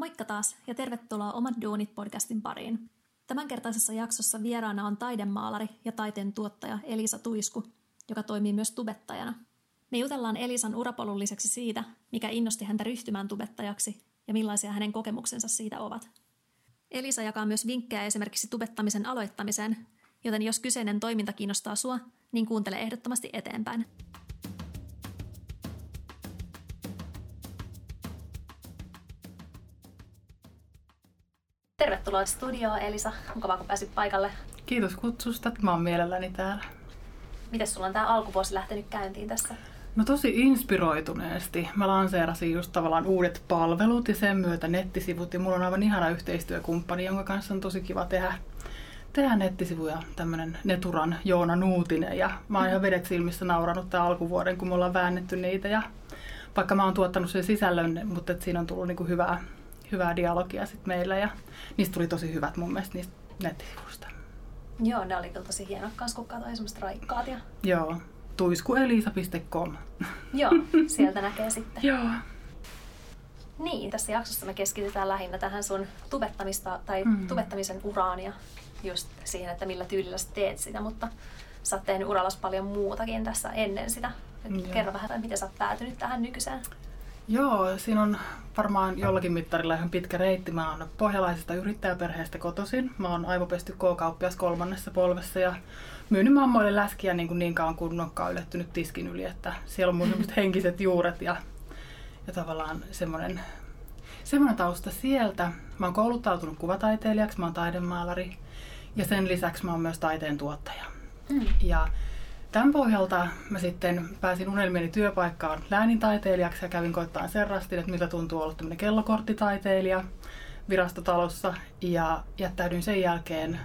Moikka taas ja tervetuloa Omat duunit podcastin pariin. Tämänkertaisessa jaksossa vieraana on taidemaalari ja taiteen tuottaja Elisa Tuisku, joka toimii myös tubettajana. Me jutellaan Elisan urapolun lisäksi siitä, mikä innosti häntä ryhtymään tubettajaksi ja millaisia hänen kokemuksensa siitä ovat. Elisa jakaa myös vinkkejä esimerkiksi tubettamisen aloittamiseen, joten jos kyseinen toiminta kiinnostaa sua, niin kuuntele ehdottomasti eteenpäin. Tervetuloa studioon Elisa. Mukavaa kun pääsit paikalle. Kiitos kutsusta. Mä oon mielelläni täällä. Miten sulla on tämä alkuvuosi lähtenyt käyntiin tässä? No tosi inspiroituneesti. Mä lanseerasin just tavallaan uudet palvelut ja sen myötä nettisivut. Ja mulla on aivan ihana yhteistyökumppani, jonka kanssa on tosi kiva tehdä, tehdä nettisivuja. Tämmönen Neturan Joona Nuutinen. Ja mä oon ihan vedet silmissä nauranut tämän alkuvuoden, kun me ollaan väännetty niitä. Ja vaikka mä oon tuottanut sen sisällön, mutta et siinä on tullut niinku hyvää, hyvää dialogia sit meillä. Ja niistä tuli tosi hyvät mun mielestä niistä nettisivuista. Joo, ne oli kyllä tosi hienot kanssa, kun katsoin semmoista raikkaat. Ja... Joo, tuiskuelisa.com. Joo, sieltä näkee sitten. Joo. Niin, tässä jaksossa me keskitytään lähinnä tähän sun tubettamista tai mm. tubettamisen uraan ja just siihen, että millä tyylillä sä teet sitä, mutta sä oot tehnyt urallas paljon muutakin tässä ennen sitä. Kerro vähän, miten sä oot päätynyt tähän nykyiseen. Joo, siinä on varmaan jollakin mittarilla ihan pitkä reitti. Mä oon pohjalaisesta yrittäjäperheestä kotoisin. Mä oon aivopesty K-kauppias kolmannessa polvessa ja myynyt mammoille läskiä niin, kuin niin kauan kuin nokka on ylettynyt tiskin yli. Että siellä on mun henkiset juuret ja, ja tavallaan semmoinen, semmoinen tausta sieltä. Mä oon kouluttautunut kuvataiteilijaksi, mä oon taidemaalari ja sen lisäksi mä oon myös taiteen tuottaja. Mm. Ja Tämän pohjalta mä sitten pääsin unelmieni työpaikkaan läänintaiteilijaksi ja kävin koittaa sen rastin, että miltä tuntuu olla tämmöinen kellokorttitaiteilija virastotalossa ja jättäydyin sen jälkeen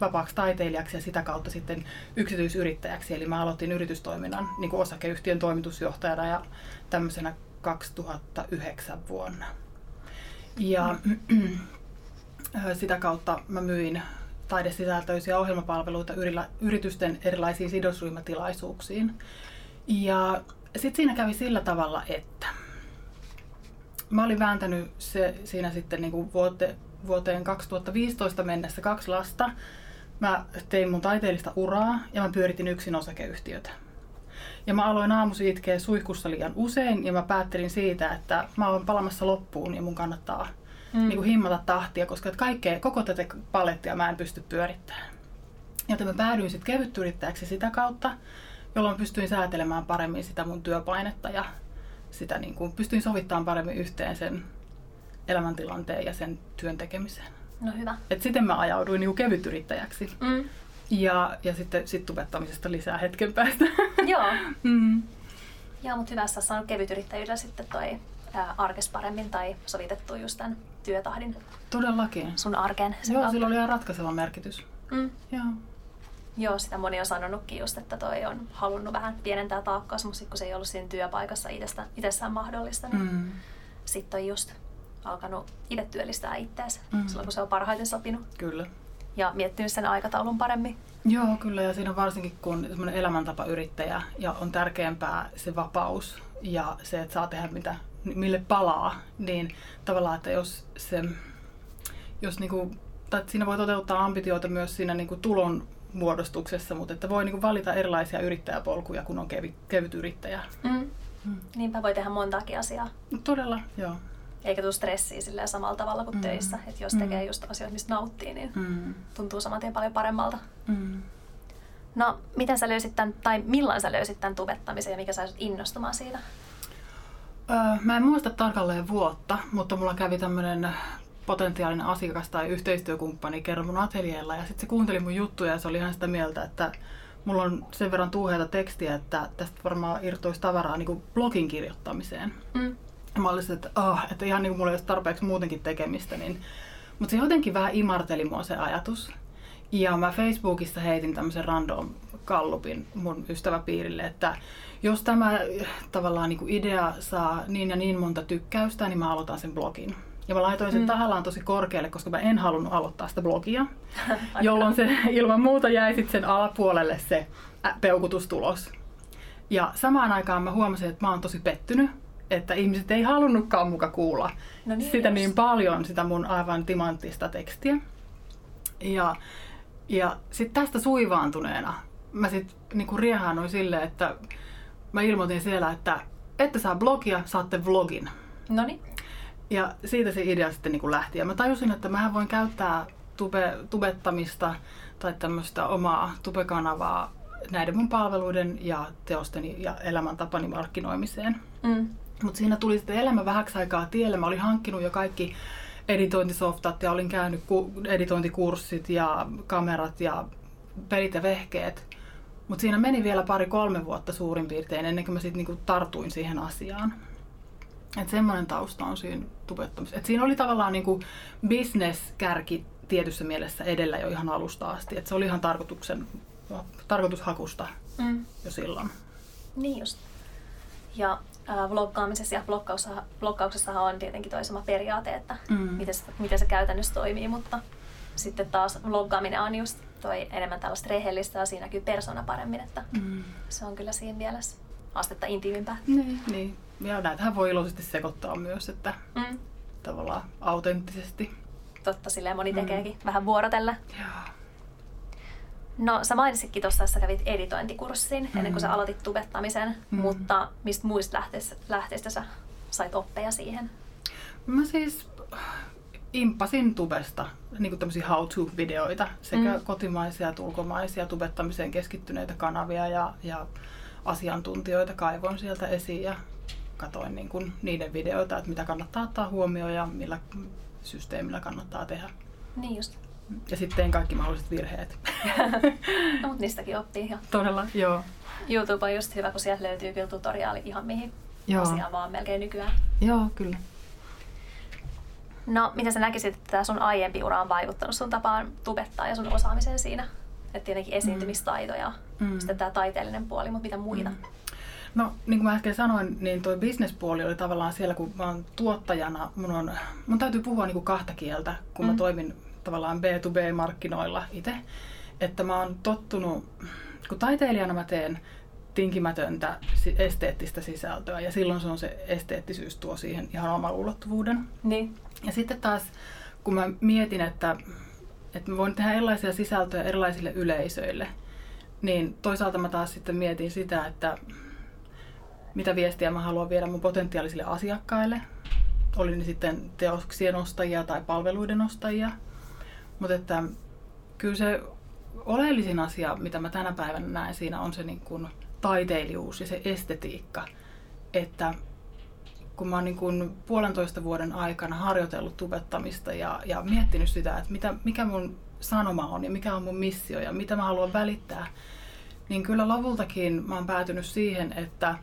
vapaaksi taiteilijaksi ja sitä kautta sitten yksityisyrittäjäksi. Eli mä aloitin yritystoiminnan niin kuin osakeyhtiön toimitusjohtajana ja tämmöisenä 2009 vuonna. Ja sitä kautta mä myin taidesisältöisiä ohjelmapalveluita yritysten erilaisiin sidosryhmätilaisuuksiin. Ja sitten siinä kävi sillä tavalla, että mä olin vääntänyt se, siinä sitten niin kuin vuote, vuoteen 2015 mennessä kaksi lasta. Mä tein mun taiteellista uraa ja mä pyöritin yksin osakeyhtiötä. Ja mä aloin aamusi itkeä suihkussa liian usein ja mä päättelin siitä, että mä oon palamassa loppuun ja mun kannattaa mm. niin kuin himmata tahtia, koska kaikkea, koko tätä palettia mä en pysty pyörittämään. Joten mä päädyin sitten kevytyrittäjäksi sitä kautta, jolloin pystyin säätelemään paremmin sitä mun työpainetta ja sitä niin kuin, pystyin sovittamaan paremmin yhteen sen elämäntilanteen ja sen työn tekemiseen. No hyvä. Et sitten mä ajauduin niin kevytyrittäjäksi. Mm. Ja, ja sitten sit tubettamisesta lisää hetken päästä. Joo. mm. Joo, mutta hyvä, sä saanut kevytyrittäjyydellä sitten toi arkes paremmin tai sovitettu just tämän työtahdin Todellakin. sun arkeen. Joo, kautta. sillä oli ihan ratkaiseva merkitys. Mm. Joo. Joo, sitä moni on sanonutkin just, että toi on halunnut vähän pienentää taakkaa, mutta kun se ei ollut siinä työpaikassa itsestä, itsessään mahdollista, niin mm. sitten on just alkanut itse työllistää itseänsä mm. silloin, kun se on parhaiten sopinut. Kyllä. Ja miettinyt sen aikataulun paremmin. Joo, kyllä. Ja siinä varsinkin, kun semmoinen elämäntapa yrittäjä ja on tärkeämpää se vapaus ja se, että saa tehdä mitä mille palaa, niin tavallaan, että jos se, jos niinku, tai siinä voi toteuttaa ambitioita myös siinä niinku tulon muodostuksessa, mutta että voi niinku valita erilaisia yrittäjäpolkuja, kun on kevyt, kevyt yrittäjä. Mm. Mm. Niinpä voi tehdä montaakin asiaa. No, todella, joo. Eikä tule stressiä samalla tavalla kuin mm. töissä. Että jos tekee mm. just asioita, mistä nauttii, niin mm. tuntuu saman tien paljon paremmalta. Mm. No, miten sä löysit tämän, tai milloin sä löysit tämän tubettamisen ja mikä sä innostumaan siitä? Mä en muista tarkalleen vuotta, mutta mulla kävi tämmöinen potentiaalinen asiakas tai yhteistyökumppani kerran mun ateljeella ja sitten se kuunteli mun juttuja ja se oli ihan sitä mieltä, että mulla on sen verran tuuheita tekstiä, että tästä varmaan irtoisi tavaraa niin blogin kirjoittamiseen. Mm. Mä olisin, että, oh, että ihan niin kuin mulla ei olisi tarpeeksi muutenkin tekemistä, niin... mutta se jotenkin vähän imarteli mua se ajatus. Ja mä Facebookissa heitin tämmöisen random kallupin mun ystäväpiirille, että jos tämä tavallaan niin kuin idea saa niin ja niin monta tykkäystä, niin mä aloitan sen blogin. Ja mä laitoin sen mm. tahallaan tosi korkealle, koska mä en halunnut aloittaa sitä blogia, jolloin se ilman muuta jäi sitten sen alapuolelle se peukutustulos. Ja samaan aikaan mä huomasin, että mä oon tosi pettynyt, että ihmiset ei halunnutkaan muka kuulla No niin, sitä just. niin paljon, sitä mun aivan timanttista tekstiä. Ja, ja sitten tästä suivaantuneena mä sitten niinku riehaannuin silleen, että mä ilmoitin siellä, että ette saa blogia, saatte vlogin. No niin. Ja siitä se idea sitten niin lähti. Ja mä tajusin, että mä voin käyttää tube, tubettamista tai tämmöistä omaa tubekanavaa näiden mun palveluiden ja teosteni ja elämäntapani markkinoimiseen. Mm. Mutta siinä tuli sitten elämä vähäksi aikaa tielle. Mä olin hankkinut jo kaikki editointisoftat ja olin käynyt ku- editointikurssit ja kamerat ja pelit ja vehkeet. Mutta siinä meni vielä pari-kolme vuotta suurin piirtein ennen kuin mä sitten niinku tartuin siihen asiaan. Et semmoinen tausta on siinä tubettamisessa. Et siinä oli tavallaan niinku business-kärki tietyssä mielessä edellä jo ihan alusta asti. Et se oli ihan tarkoituksen, tarkoitushakusta Mm. jo silloin. Niin just. Ja äh, vloggaamisessa ja blokkauksessa, blokkauksessahan on tietenkin toi sama periaate, että Mm. miten, se, miten se käytännössä toimii, mutta sitten taas vloggaaminen on just toi enemmän tällaista rehellistä ja siinä näkyy persona paremmin, että Mm. se on kyllä siinä mielessä astetta intiimimpää. Niin, niin. Ja näitähän voi iloisesti sekoittaa myös, että Mm. tavallaan autenttisesti. Totta, silleen moni Mm. tekeekin vähän vuorotella. Joo. No sä mainitsitkin tuossa, että sä kävit editointikurssin mm. ennen kuin sä Mm. aloitit tubettamisen, Mm. mutta mistä muista lähteistä, lähteistä sä sait oppeja siihen? Mä siis imppasin tubesta niin tämmöisiä how-to-videoita, sekä Mm. kotimaisia että ulkomaisia tubettamiseen keskittyneitä kanavia ja, ja asiantuntijoita kaivoin sieltä esiin ja katoin niin kuin niiden videoita, että mitä kannattaa ottaa huomioon ja millä systeemillä kannattaa tehdä. Niin just. Ja sitten tein kaikki mahdolliset virheet. No, mutta niistäkin oppii. Ja Todella, joo. YouTube on just hyvä, kun sieltä löytyy kyllä tutoriaali ihan mihin Joo, asiaan vaan melkein nykyään. joo kyllä. No, miten sä näkisit, että tämä sun aiempi ura on vaikuttanut sun tapaan tubettaa ja sun osaamiseen siinä? Että tietenkin esiintymistaito ja Mm. sitten tämä taiteellinen puoli, mutta mitä muita? Mm. No, niin kuin mä äsken sanoin, niin toi bisnespuoli oli tavallaan siellä, kun mä oon tuottajana, mun, on, mun täytyy puhua niin kuin kahta kieltä, kun mä Mm. toimin tavallaan B2B-markkinoilla itse. Että mä oon tottunut, kun taiteilijana mä teen tinkimätöntä esteettistä sisältöä ja silloin se on se esteettisyys tuo siihen ihan oman ulottuvuuden. Niin. Ja sitten taas, kun mä mietin, että, että mä voin tehdä erilaisia sisältöjä erilaisille yleisöille, niin toisaalta mä taas sitten mietin sitä, että mitä viestiä mä haluan viedä mun potentiaalisille asiakkaille. Oli ne sitten teoksien ostajia tai palveluiden ostajia. Mutta että kyllä se oleellisin asia, mitä mä tänä päivänä näen siinä, on se niin kuin taiteilijuus ja se estetiikka. Että kun mä oon niin kuin puolentoista vuoden aikana harjoitellut tubettamista ja, ja miettinyt sitä, että mitä, mikä mun sanoma on ja mikä on mun missio ja mitä mä haluan välittää, niin kyllä lopultakin mä oon päätynyt siihen, että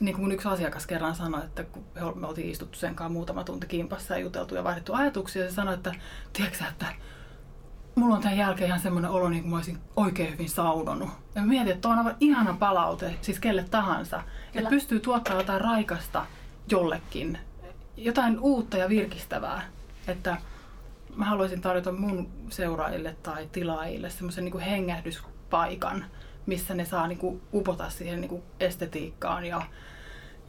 niin kuin yksi asiakas kerran sanoi, että kun me oltiin istuttu sen kanssa muutama tunti kimpassa ja juteltu ja vaihdettu ajatuksia, ja se sanoi, että tiedätkö että mulla on tämän jälkeen ihan semmoinen olo, niin kuin mä olisin oikein hyvin saunonut. Ja mietin, että tuo on aivan ihana palaute, siis kelle tahansa. Kyllä. Että pystyy tuottamaan jotain raikasta jollekin, jotain uutta ja virkistävää. Että mä haluaisin tarjota mun seuraajille tai tilaajille semmoisen niin hengähdyspaikan, missä ne saa niin kuin upota siihen niin kuin estetiikkaan ja,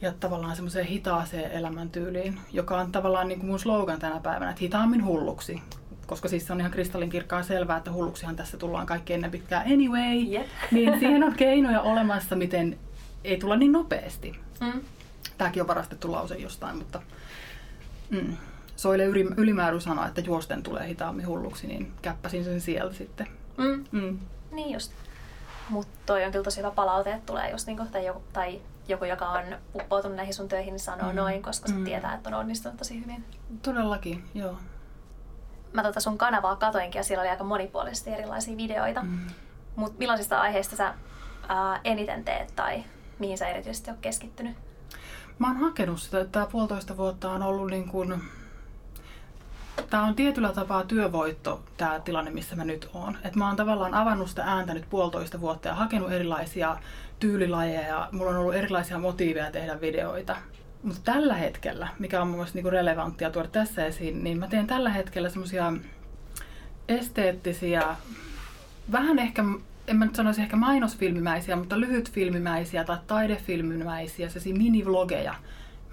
ja tavallaan semmoiseen hitaaseen elämäntyyliin, joka on tavallaan niin kuin mun slogan tänä päivänä, että hitaammin hulluksi. Koska siis se on ihan kristallinkirkkaan selvää, että hulluksihan tässä tullaan kaikki ennen pitkään anyway. Jep. Niin siihen on keinoja olemassa, miten ei tulla niin nopeasti. Mm. Tämäkin on varastettu lause jostain, mutta mm. Soile yli- ylimääry sanoi, että juosten tulee hitaammin hulluksi, niin käppäsin sen sieltä sitten. Mm. Mm. Niin just. Mutta toi on kyllä tosi hyvä palaute, että tulee just niinku, tai, joku, tai joku, joka on uppoutunut näihin sun töihin, niin sanoo Mm. noin, koska se Mm. tietää, että on onnistunut tosi hyvin. Todellakin, joo. Mä tota sun kanavaa katoinkin ja siellä oli aika monipuolisesti erilaisia videoita. Mm. Mutta millaisista aiheista sä ää, eniten teet tai mihin sä erityisesti oot keskittynyt? Mä oon hakenut sitä, että tämä puolitoista vuotta on ollut niin kuin... Tämä on tietyllä tapaa työvoitto, tämä tilanne, missä mä nyt oon. Et mä oon tavallaan avannut sitä ääntä nyt puolitoista vuotta ja hakenut erilaisia tyylilajeja ja mulla on ollut erilaisia motiiveja tehdä videoita. Mutta tällä hetkellä, mikä on mun mielestä niinku relevanttia tuoda tässä esiin, niin mä teen tällä hetkellä semmoisia esteettisiä, vähän ehkä en mä nyt sanoisi ehkä mainosfilmimäisiä, mutta lyhytfilmimäisiä tai taidefilmimäisiä, sellaisia minivlogeja.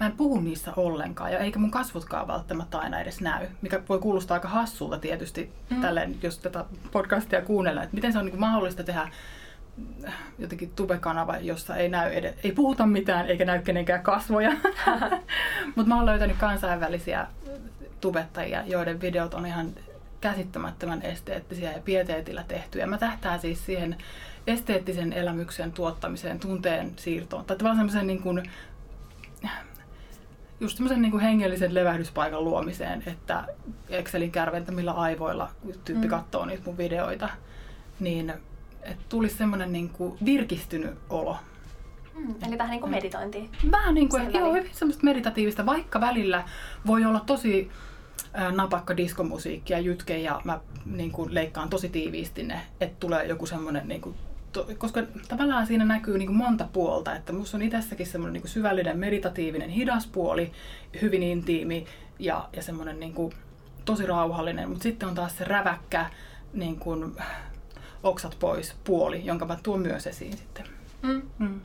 Mä en puhu niissä ollenkaan ja eikä mun kasvotkaan välttämättä aina edes näy, mikä voi kuulostaa aika hassulta tietysti mm. tälleen, jos tätä podcastia kuunnellaan, että miten se on niin mahdollista tehdä jotenkin tubekanava, jossa ei, näy edes, ei puhuta mitään eikä näy kenenkään kasvoja. Mutta mä oon löytänyt kansainvälisiä tubettajia, joiden videot on ihan käsittämättömän esteettisiä ja pieteetillä tehtyjä. Mä tähtään siis siihen esteettisen elämyksen tuottamiseen, tunteen siirtoon. Tai tavallaan semmoisen niin kuin, just semmoisen niin kuin hengellisen levähdyspaikan luomiseen, että Excelin kärventämillä aivoilla tyyppi mm. katsoo niitä mun videoita, niin että tulisi semmoinen niin kuin virkistynyt olo. Mm, eli vähän niin kuin meditointia. Vähän niin kuin, joo, hyvin semmoista meditatiivista, vaikka välillä voi olla tosi napakka diskomusiikki ja jytke ja mä niin kuin, leikkaan tosi tiiviisti ne, että tulee joku semmoinen niin kuin, to, koska tavallaan siinä näkyy niin kuin monta puolta, että musta on itsessäkin semmoinen niin kuin syvällinen meditatiivinen hidas puoli, hyvin intiimi ja, ja semmoinen niin kuin, tosi rauhallinen, mutta sitten on taas se räväkkä niin kuin, oksat pois puoli, jonka mä tuon myös esiin sitten. Mm. Mm.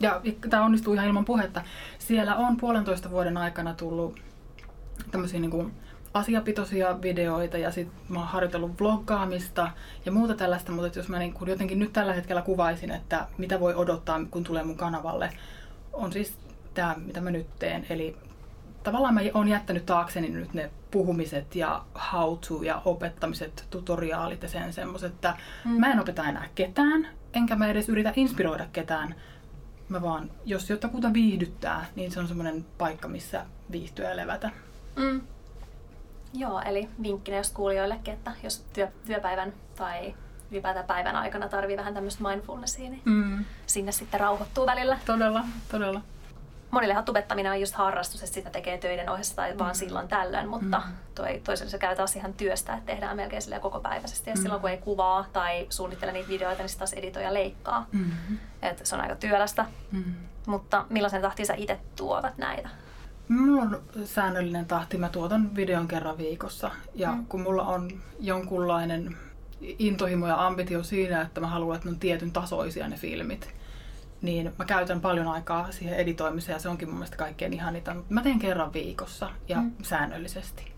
Ja tämä onnistuu ihan ilman puhetta. Siellä on puolentoista vuoden aikana tullut tämmöisiä niin kuin asiapitoisia videoita ja sitten mä oon harjoitellut vloggaamista ja muuta tällaista, mutta jos mä niin kun jotenkin nyt tällä hetkellä kuvaisin, että mitä voi odottaa, kun tulee mun kanavalle, on siis tämä, mitä mä nyt teen. Eli tavallaan mä oon jättänyt taakseni nyt ne puhumiset ja how to ja opettamiset, tutoriaalit ja sen semmoiset, että mm. mä en opeta enää ketään, enkä mä edes yritä inspiroida ketään. Mä vaan, jos jotakuta viihdyttää, niin se on semmoinen paikka, missä viihtyä ja levätä. Mm. Joo, eli vinkkinä jos kuulijoillekin, että jos työ, työpäivän tai ylipäätään päivän aikana tarvii vähän tämmöistä mindfulnessia, niin mm. sinne sitten rauhoittuu välillä. Todella, todella. Monillehan tubettaminen on just harrastus, että sitä tekee töiden ohessa tai mm. vaan silloin tällöin, mutta mm. toi, toisaalta se käy taas ihan työstä, että tehdään melkein sille koko päiväisesti. Ja mm. silloin kun ei kuvaa tai suunnittele niitä videoita, niin sitten taas editoi ja leikkaa. Mm. Et se on aika työlästä. Mm. Mutta millaisen tahtiin sä itse tuovat näitä? Mulla on säännöllinen tahti, mä tuotan videon kerran viikossa. Ja mm. kun mulla on jonkunlainen intohimo ja ambitio siinä, että mä haluan, että ne on tietyn tasoisia ne filmit, niin mä käytän paljon aikaa siihen editoimiseen ja se onkin mun mielestä kaikkein ihanita. Mä teen kerran viikossa ja mm. säännöllisesti.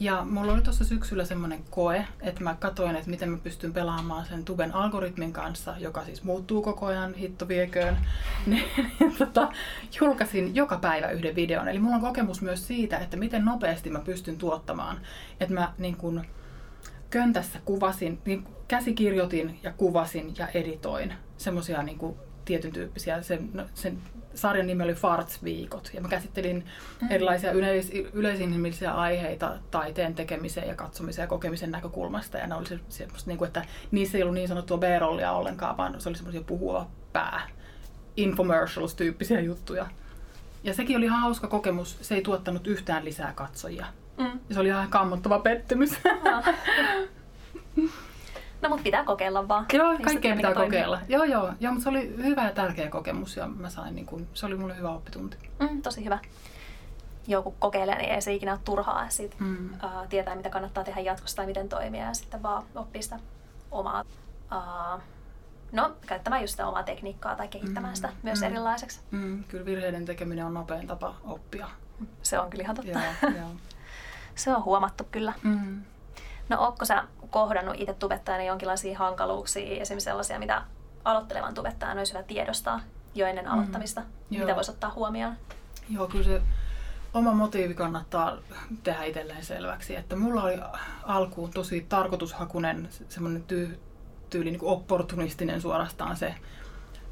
Ja mulla oli tuossa syksyllä semmoinen koe, että mä katsoin, että miten mä pystyn pelaamaan sen tuben algoritmin kanssa, joka siis muuttuu koko ajan, hitto vieköön. Niin, tota, julkaisin joka päivä yhden videon. Eli mulla on kokemus myös siitä, että miten nopeasti mä pystyn tuottamaan. Että mä niin kun, köntässä kuvasin, niin käsikirjoitin ja kuvasin ja editoin semmoisia niin tietyn tyyppisiä. Sen, no, sen sarjan nimi oli Farts-viikot ja mä käsittelin mm. erilaisia yleis, yleisinhimillisiä aiheita taiteen tekemisen ja katsomisen ja kokemisen näkökulmasta. Ja ne oli se, semmoista, niin kuin, että niissä ei ollut niin sanottua B-rollia ollenkaan, vaan se oli semmoisia puhuva pää, infomercials-tyyppisiä juttuja. Ja sekin oli ihan hauska kokemus. Se ei tuottanut yhtään lisää katsojia. Mm. Ja se oli ihan kammottava pettymys. No mutta pitää kokeilla vaan. Joo, kaikkea pitää kokeilla. Toimii. Joo, joo, joo, mutta se oli hyvä ja tärkeä kokemus ja mä sain, niin kun, se oli mulle hyvä oppitunti. Mm, tosi hyvä. Joku kokeilee, niin ei se ikinä ole turhaa sit, mm. uh, tietää, mitä kannattaa tehdä jatkossa tai miten toimia ja sitten vaan oppii sitä omaa, uh, no käyttämään just sitä omaa tekniikkaa tai kehittämään mm. sitä myös mm. erilaiseksi. Mm. Kyllä virheiden tekeminen on nopein tapa oppia. Se on kyllä ihan totta. Joo, joo. se on huomattu kyllä. Mm. No ootko sä kohdannut itse tubettajana jonkinlaisia hankaluuksia, esimerkiksi sellaisia, mitä aloittelevan tubettajan olisi hyvä tiedostaa jo ennen mm. aloittamista, mm, mitä voisi ottaa huomioon? Joo, kyllä se oma motiivi kannattaa tehdä itselleen selväksi, että mulla oli alkuun tosi tarkoitushakunen semmoinen tyy, tyyli niin opportunistinen suorastaan se,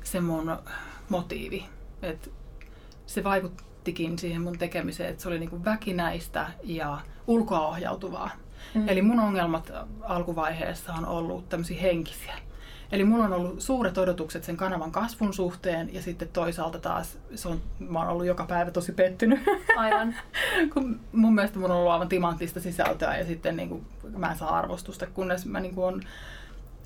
se mun motiivi. Et se vaikuttikin siihen mun tekemiseen, että se oli niin väkinäistä ja ulkoaohjautuvaa. Mm. Eli mun ongelmat alkuvaiheessa on ollut tämmöisiä henkisiä. Eli mulla on ollut suuret odotukset sen kanavan kasvun suhteen ja sitten toisaalta taas se on, mä oon ollut joka päivä tosi pettynyt. Aivan. kun mun mielestä mun on ollut aivan timanttista sisältöä ja sitten niin kuin, mä en saa arvostusta, kunnes mä niin kuin, on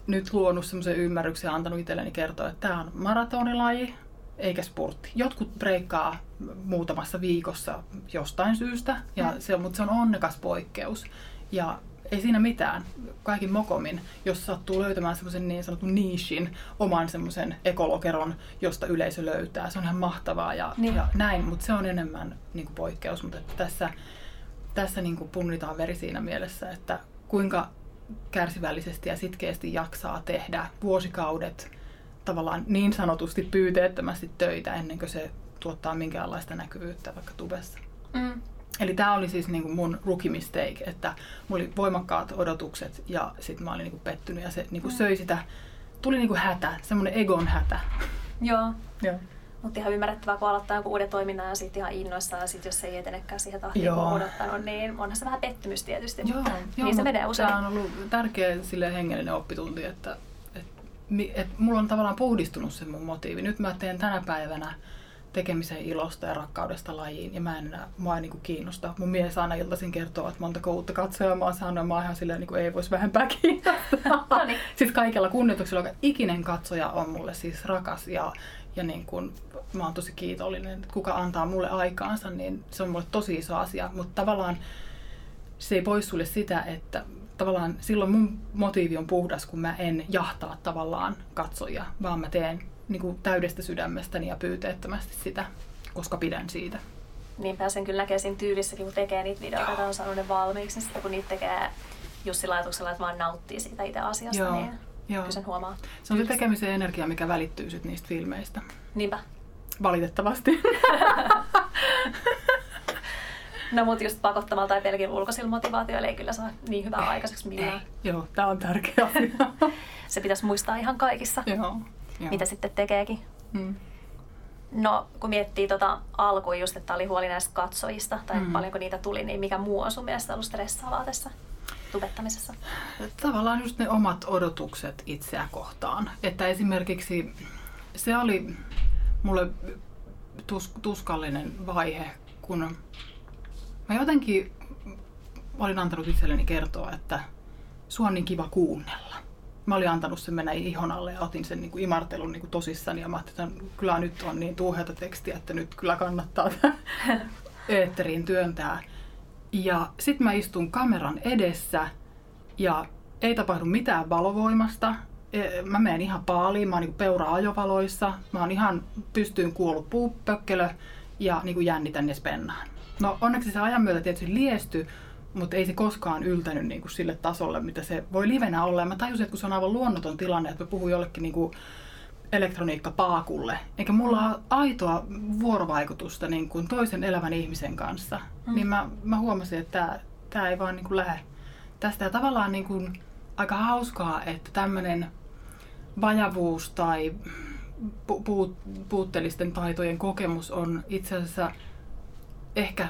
nyt luonut semmoisen ymmärryksen ja antanut itselleni kertoa, että tämä on maratonilaji eikä sportti. Jotkut breikkaa muutamassa viikossa jostain syystä, ja mm. se, mutta se on onnekas poikkeus. Ja ei siinä mitään. Kaikin mokomin, jos sattuu löytämään semmoisen niin sanotun niishin, oman semmoisen ekolokeron, josta yleisö löytää. Se on ihan mahtavaa ja, niin. ja näin, mutta se on enemmän niin kuin poikkeus. Mutta tässä, tässä niin kuin punnitaan veri siinä mielessä, että kuinka kärsivällisesti ja sitkeästi jaksaa tehdä vuosikaudet tavallaan niin sanotusti pyyteettömästi töitä ennen kuin se tuottaa minkäänlaista näkyvyyttä vaikka tubessa. Mm. Eli tämä oli siis niinku mun rookie mistake, että mulla oli voimakkaat odotukset ja sitten mä olin niinku pettynyt ja se niinku mm. söi sitä, tuli niinku hätä, semmoinen egon hätä. Joo. Joo. Mutta ihan ymmärrettävää, kun aloittaa joku uuden toiminnan ja sitten ihan innoissaan ja sitten jos se ei etenekään siihen tahtiin, kun on odottanut, niin onhan se vähän pettymys tietysti, Joo, mutta joo, niin se menee usein. Tämä on ollut tärkeä sille hengellinen oppitunti, että, että, että mulla on tavallaan puhdistunut se mun motiivi. Nyt mä teen tänä päivänä tekemisen ilosta ja rakkaudesta lajiin. Ja mä en enää, mua ei niin kuin kiinnosta. Mun mies aina iltaisin kertoo, että monta uutta katsojaa mä oon saanut ja mä oon ihan silleen, niin kuin ei voisi vähempää kiinnostaa. no niin. Siis kaikella kunnioituksella, ikinen katsoja on mulle siis rakas ja, ja niin kuin, mä oon tosi kiitollinen, että kuka antaa mulle aikaansa, niin se on mulle tosi iso asia. Mutta tavallaan se ei poissulje sitä, että tavallaan silloin mun motiivi on puhdas, kun mä en jahtaa tavallaan katsojia, vaan mä teen niin kuin täydestä sydämestäni ja pyyteettömästi sitä, koska pidän siitä. Niin pääsen kyllä näkemään siinä tyylissäkin, kun tekee niitä videoita, että on saanut ne valmiiksi, niin sitten kun niitä tekee just sillä ajatuksella, että vaan nauttii siitä itse asiasta, Joo. niin Joo. kyllä sen huomaa. Se on se tekemisen energia, mikä välittyy sit niistä filmeistä. Niinpä. Valitettavasti. No mutta just pakottamalla tai pelkin ulkoisilla motivaatioilla ei kyllä saa niin hyvää aikaiseksi millään. Joo, tämä on tärkeä asia. se pitäisi muistaa ihan kaikissa. Joo. Joo. mitä sitten tekeekin. Mm. No, kun miettii tota alkuun just, että oli huoli näistä katsojista, tai mm. paljonko niitä tuli, niin mikä muu on sun mielestä ollut stressaavaa tässä tubettamisessa? Tavallaan just ne omat odotukset itseä kohtaan. Että esimerkiksi se oli mulle tus, tuskallinen vaihe, kun mä jotenkin olin antanut itselleni kertoa, että sua on niin kiva kuunnella mä olin antanut sen mennä ihon alle ja otin sen niin kuin imartelun niin kuin tosissani ja mä ajattelin, että kyllä nyt on niin tuuheata tekstiä, että nyt kyllä kannattaa eetteriin työntää. Ja sitten mä istun kameran edessä ja ei tapahdu mitään valovoimasta. E, mä menen ihan paaliin, mä oon niin peura-ajovaloissa, mä oon ihan pystyyn kuollut puupökkelö ja niin kuin jännitän ja spennaan. No onneksi se ajan myötä tietysti liesty, mutta ei se koskaan yltänyt niin kuin sille tasolle, mitä se voi livenä olla. Ja mä tajusin, että kun se on aivan luonnoton tilanne, että mä puhun jollekin niin kuin elektroniikkapaakulle, eikä mulla ole aitoa vuorovaikutusta niin kuin toisen elävän ihmisen kanssa, mm. niin mä, mä huomasin, että tämä, tämä ei vaan niin kuin lähde tästä. Ja tavallaan niin kuin aika hauskaa, että tämmöinen vajavuus tai pu- puutteellisten taitojen kokemus on itse asiassa ehkä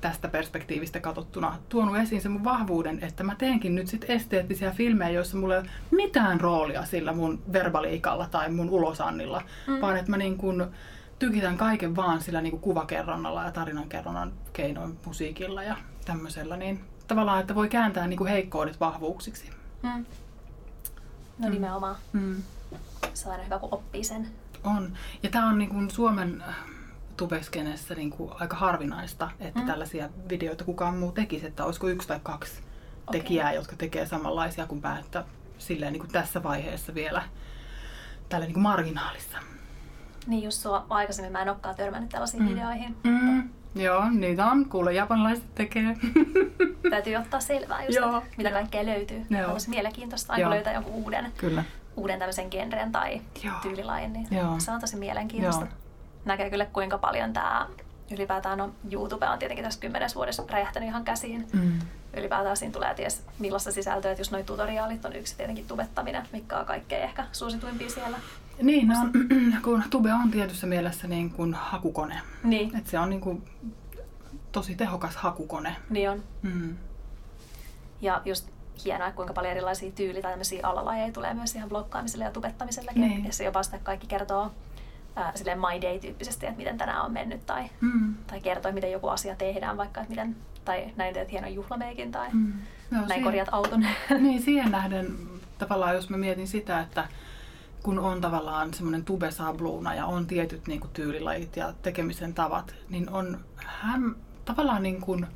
tästä perspektiivistä katsottuna tuonut esiin sen mun vahvuuden, että mä teenkin nyt sit esteettisiä filmejä, joissa mulla ei ole mitään roolia sillä mun verbaliikalla tai mun ulosannilla, mm. vaan että mä niin kun tykitän kaiken vaan sillä niin kuvakerronnalla ja tarinankerronnan keinoin musiikilla ja tämmöisellä, niin tavallaan, että voi kääntää niin heikkoudet vahvuuksiksi. Mm. No mm. nimenomaan. Mm. Se on aina hyvä, kun oppii sen. On. Ja tämä on niin kuin Suomen tubeskenessä niin kuin aika harvinaista, että mm. tällaisia videoita kukaan muu tekisi, että olisiko yksi tai kaksi okay. tekijää, jotka tekee samanlaisia kuin päättä silleen niin kuin tässä vaiheessa vielä tällä niin kuin marginaalissa. Niin just sua aikaisemmin mä en olekaan törmännyt tällaisiin mm. videoihin. Mm. Joo, niitä on. Kuule, japanilaiset tekee. Täytyy ottaa selvää just, Joo. mitä kaikkea löytyy. Joo. Olisi mielenkiintoista aina löytää jonkun uuden, Kyllä. uuden tämmöisen genren tai Joo. tyylilajin. Niin Joo. Se on tosi mielenkiintoista. Joo näkee kyllä kuinka paljon tämä ylipäätään no, YouTube on tietenkin tässä kymmenes vuodessa räjähtänyt ihan käsiin. Mm. Ylipäätään siinä tulee ties millaista sisältöä, että just noin tutoriaalit on yksi tietenkin tubettaminen, mikä on kaikkein ehkä suosituimpia siellä. Niin, no, kun tube on tietyssä mielessä niin kuin hakukone. Niin. Et se on niin kuin tosi tehokas hakukone. Niin on. Mm. Ja just hienoa, kuinka paljon erilaisia tyyli- tai alalajeja tulee myös ihan blokkaamiselle ja tubettamisellekin. Niin. Ja se jopa sitä kaikki kertoo ää, silleen my day-tyyppisesti, että miten tänään on mennyt tai, mm. tai kertoo, miten joku asia tehdään vaikka, että miten, tai näin teet hienon juhlameikin tai mm. no, näin siihen, korjat auton. Niin, siihen nähden tavallaan, jos mä mietin sitä, että kun on tavallaan semmoinen tube-sabluuna ja on tietyt niin kuin, tyylilajit ja tekemisen tavat, niin on hän tavallaan niin kuin,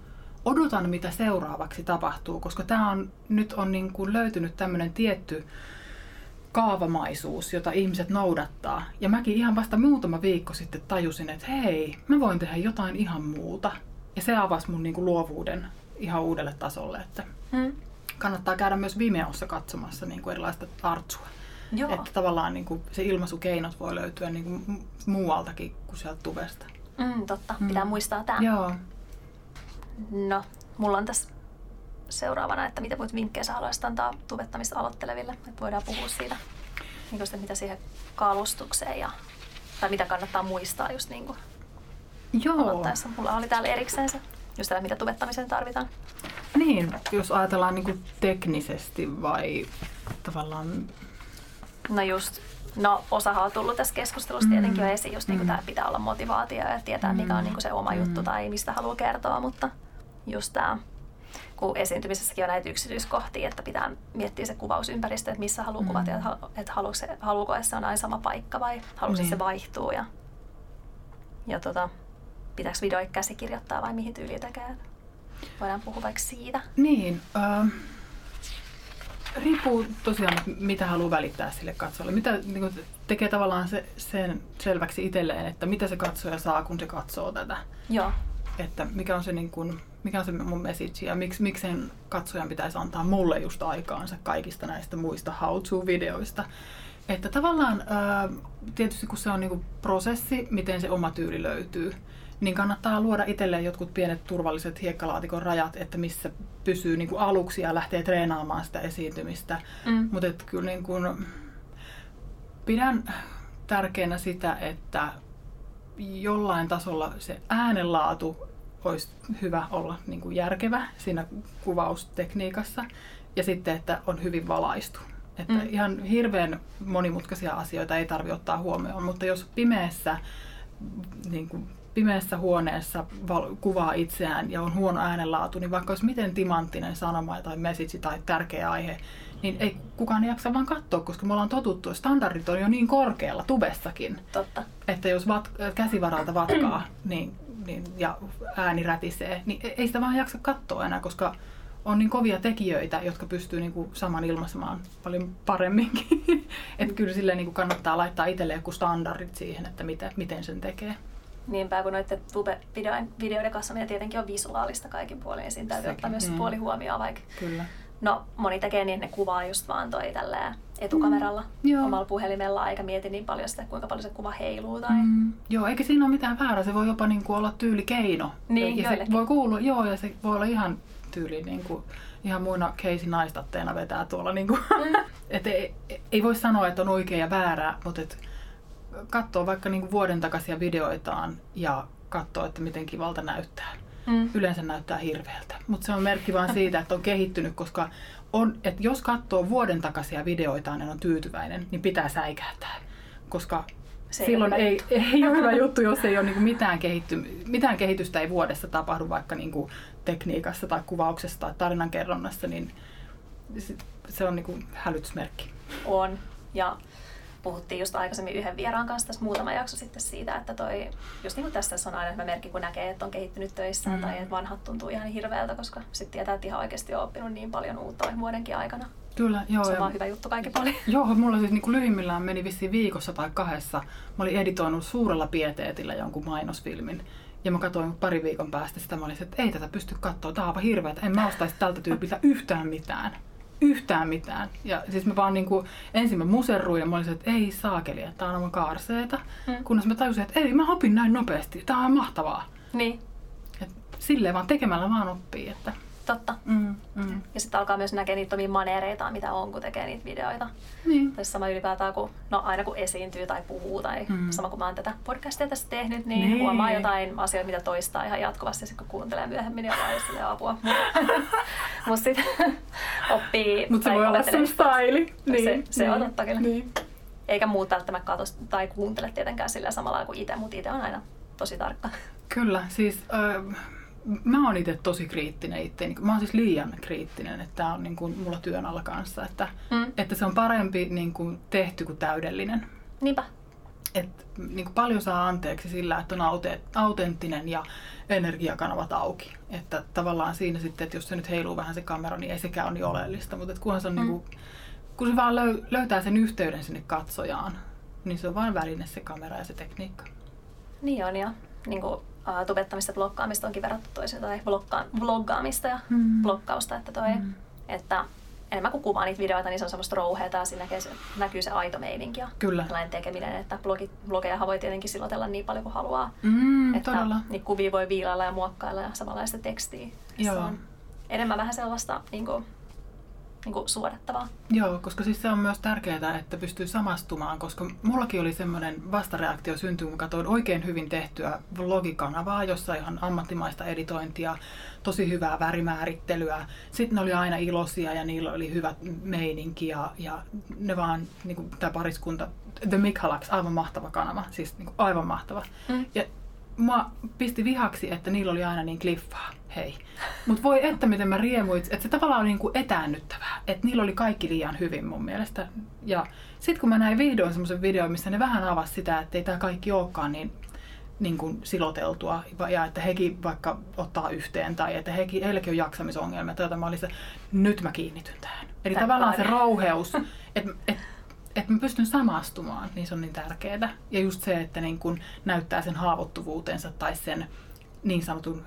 odotan, mitä seuraavaksi tapahtuu, koska tämä on, nyt on niin kuin löytynyt tämmöinen tietty kaavamaisuus, jota ihmiset noudattaa. Ja mäkin ihan vasta muutama viikko sitten tajusin, että hei, mä voin tehdä jotain ihan muuta. Ja se avasi mun niin kuin luovuuden ihan uudelle tasolle, että hmm. kannattaa käydä myös Vimeossa katsomassa niin kuin erilaista artsua. Joo. Että tavallaan niin kuin se ilmaisukeinot voi löytyä niin kuin muualtakin kuin sieltä tuvesta. Mm, totta, mm. pitää muistaa tämä. Joo. No, mulla on tässä seuraavana, että mitä voit vinkkejä sä haluaisit antaa tubettamista aloitteleville, että voidaan puhua siitä, niin kuin sitä, mitä siihen kalustukseen ja tai mitä kannattaa muistaa just niin kuin Joo. aloittaessa. Mulla oli täällä erikseen se, just tällä, mitä tubettamiseen tarvitaan. Niin, jos ajatellaan niin kuin teknisesti vai tavallaan... No just, no osahan on tullut tässä keskustelussa tietenkin mm. jo esiin, just niin kuin mm. tämä pitää olla motivaatio ja tietää, mm. mikä on niin kuin se oma mm. juttu tai mistä haluaa kertoa, mutta just tämä kun esiintymisessäkin on näitä yksityiskohtia, että pitää miettiä se kuvausympäristö, että missä haluaa mm. kuvata, että, että haluuko, se, haluuko että se on aina sama paikka vai haluaako niin. se vaihtuu ja, ja tota, pitääkö videoja käsikirjoittaa vai mihin tyyliin tekee. Voidaan puhua vaikka siitä. Niin, äh, riippuu tosiaan, mitä haluaa välittää sille katsojalle. Mitä niin tekee tavallaan se, sen selväksi itselleen, että mitä se katsoja saa, kun se katsoo tätä. Joo. Että mikä on se, niin kuin, mikä on se mun message ja miksi, miksi sen katsojan pitäisi antaa mulle just aikaansa kaikista näistä muista how-to-videoista. Että tavallaan ää, tietysti kun se on niinku prosessi, miten se oma tyyli löytyy, niin kannattaa luoda itselleen jotkut pienet turvalliset hiekkalaatikon rajat, että missä pysyy niin kuin aluksi ja lähtee treenaamaan sitä esiintymistä. Mm. Mutta kyllä niin kuin, pidän tärkeänä sitä, että jollain tasolla se äänenlaatu olisi hyvä olla niin kuin järkevä siinä kuvaustekniikassa ja sitten, että on hyvin valaistu. Että mm. ihan hirveän monimutkaisia asioita ei tarvitse ottaa huomioon, mutta jos pimeässä niin kuin pimeässä huoneessa val- kuvaa itseään ja on huono äänenlaatu, niin vaikka olisi miten timanttinen sanoma tai message tai tärkeä aihe, niin ei kukaan jaksa vaan katsoa, koska me ollaan totuttu, että standardit on jo niin korkealla tubessakin. Totta. Että jos vat- käsivaralta vatkaa niin, niin, ja ääni rätisee, niin e-, ei sitä vaan jaksa katsoa enää, koska on niin kovia tekijöitä, jotka pystyy niin kuin saman ilmaisemaan paljon paremminkin. että kyllä silleen niin kuin kannattaa laittaa itselleen joku standardit siihen, että miten, miten sen tekee. Niinpä, kun noiden tube-videoiden videoiden kanssa tietenkin on visuaalista kaikin puolin, ja siinä täytyy Sekin. ottaa myös mm. puoli huomioon, vaikka Kyllä. No, moni tekee niin, että ne kuvaa just vaan toi tällä etukameralla mm, omalla puhelimella, eikä mieti niin paljon sitä, kuinka paljon se kuva heiluu. Tai... Mm, joo, eikä siinä ole mitään väärää. Se voi jopa niin kuin olla tyylikeino. Niin, ja se voi kuulua, joo, ja se voi olla ihan tyyli niin kuin, ihan muina Casey naistatteena vetää tuolla. Niin kuin, mm. et ei, ei, voi sanoa, että on oikea ja väärä, mutta et, katsoo vaikka niin kuin vuoden takaisia videoitaan ja katsoo, että miten kivalta näyttää. Mm. Yleensä näyttää hirveältä, mutta se on merkki vain siitä, että on kehittynyt, koska on, että jos katsoo vuoden takaisia videoitaan ja on tyytyväinen, niin pitää säikähtää, koska se silloin ei, ei, ei ole hyvä juttu, jos ei ole niin mitään, kehitty, mitään kehitystä ei vuodessa tapahdu vaikka niin kuin tekniikassa tai kuvauksessa tai tarinankerronnassa, niin se on niin kuin hälytysmerkki. On. Ja puhuttiin just aikaisemmin yhden vieraan kanssa tässä muutama jakso sitten siitä, että toi, just niin kuin tässä on aina hyvä merkki, kun näkee, että on kehittynyt töissä mm. tai että vanhat tuntuu ihan hirveältä, koska sitten tietää, että ihan oikeasti on oppinut niin paljon uutta vuodenkin aikana. Kyllä, joo. Se on vaan hyvä juttu kaikki paljon. Joo, mulla siis niin kuin lyhimmillään meni vissiin viikossa tai kahdessa. Mä olin editoinut suurella pieteetillä jonkun mainosfilmin. Ja mä katsoin pari viikon päästä sitä, mä olin, että ei tätä pysty katsoa, tämä on hirveä, en mä ostaisi tältä tyypiltä yhtään mitään yhtään mitään. Ja siis mä vaan niinku, ensin mä muserruin ja mä olisin, että ei saakeli, että tää on aivan kaarseeta. Mm. Kunnes mä tajusin, että ei, mä opin näin nopeasti. Tää on mahtavaa. Niin. Et silleen vaan tekemällä vaan oppii. Että Totta. Mm, mm. Ja sitten alkaa myös näkeä niitä omia maneereita, mitä on, kun tekee niitä videoita. Niin. Tai sama ylipäätään, kun, no aina kun esiintyy tai puhuu, tai mm. sama kun mä oon tätä podcastia tässä tehnyt, niin, niin. huomaa jotain asioita, mitä toistaa ihan jatkuvasti, ja kun kuuntelee myöhemmin, niin on sille apua. Mutta sitten oppii... Mutta se voi olla sun style. Niin. Se, se niin. on totta kyllä. Niin. Eikä muut välttämättä katso tai kuuntele tietenkään sillä samalla kuin itse, mutta itse on aina tosi tarkka. Kyllä, siis... Äh, mä oon itse tosi kriittinen itse. Mä oon siis liian kriittinen, että tää on niin kuin mulla työn alla kanssa. Että, mm. että se on parempi niin kuin tehty kuin täydellinen. Niinpä. et, niin kuin paljon saa anteeksi sillä, että on aute, autenttinen ja energiakanavat auki. Että tavallaan siinä sitten, että jos se nyt heiluu vähän se kamera, niin ei sekään ole niin oleellista. Mutta kunhan se on mm. niin kuin, kun se vaan löy, löytää sen yhteyden sinne katsojaan, niin se on vain väline se kamera ja se tekniikka. Niin on, ja niin kuin, uh, tubettamista ja blokkaamista onkin verrattu toisiin, tai blokka, vloggaamista ja mm. blokkausta, että, toi, mm. että enemmän kuin kuvaa niitä videoita, niin se on semmoista rouheeta ja siinä näkyy se, näkyy se aito meininki ja Kyllä. tekeminen, että blogit, blogejahan voi tietenkin silotella niin paljon kuin haluaa. Mm, että todella. Niin kuvia voi viilailla ja muokkailla ja samanlaista tekstiä. Joo. Se on enemmän vähän sellaista niin kuin, niin kuin suodattavaa. Joo, koska siis se on myös tärkeää, että pystyy samastumaan, koska mullakin oli semmoinen vastareaktio syntyy, kun katsoin oikein hyvin tehtyä vlogikanavaa, jossa ihan ammattimaista editointia, tosi hyvää värimäärittelyä. Sitten ne oli aina iloisia ja niillä oli hyvät meininki ja, ja ne vaan, niin kuin tämä pariskunta, The Mikhalax, aivan mahtava kanava, siis niin kuin aivan mahtava. Mm. Ja mua pisti vihaksi, että niillä oli aina niin kliffaa. Hei. Mutta voi että miten mä riemuit, että se tavallaan oli niin kuin etäännyttävää. Että niillä oli kaikki liian hyvin mun mielestä. Ja sitten kun mä näin vihdoin semmoisen videon, missä ne vähän avasi sitä, että ei tämä kaikki olekaan niin, niin kuin siloteltua. Ja että hekin vaikka ottaa yhteen tai että hekin, heilläkin on jaksamisongelmia. Tai mä olin se, nyt mä kiinnityn tähän. Eli Tän tavallaan se päivän. rauheus, että et, että mä pystyn samastumaan, niin se on niin tärkeää. Ja just se, että niin kun näyttää sen haavoittuvuutensa tai sen niin sanotun,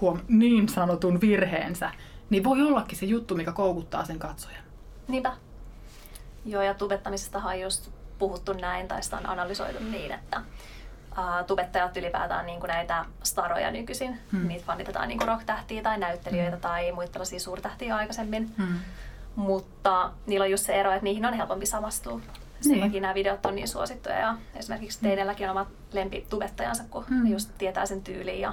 huom, niin sanotun virheensä, niin voi ollakin se juttu, mikä koukuttaa sen katsojan. Niinpä. Joo, ja tubettamisesta on just puhuttu näin, tai sitä on analysoitu niin, että uh, tubettajat ylipäätään niin kuin näitä staroja nykyisin. Hmm. Niitä fannitetaan niin rock-tähtiä tai näyttelijöitä tai muita tällaisia suurtähtiä aikaisemmin. Hmm. Mutta niillä on just se ero, että niihin on helpompi samastua. Sen Niin. takia nämä videot on niin suosittuja ja esimerkiksi teidälläkin on omat lempitubettajansa, kun Mm. just tietää sen tyyliin ja,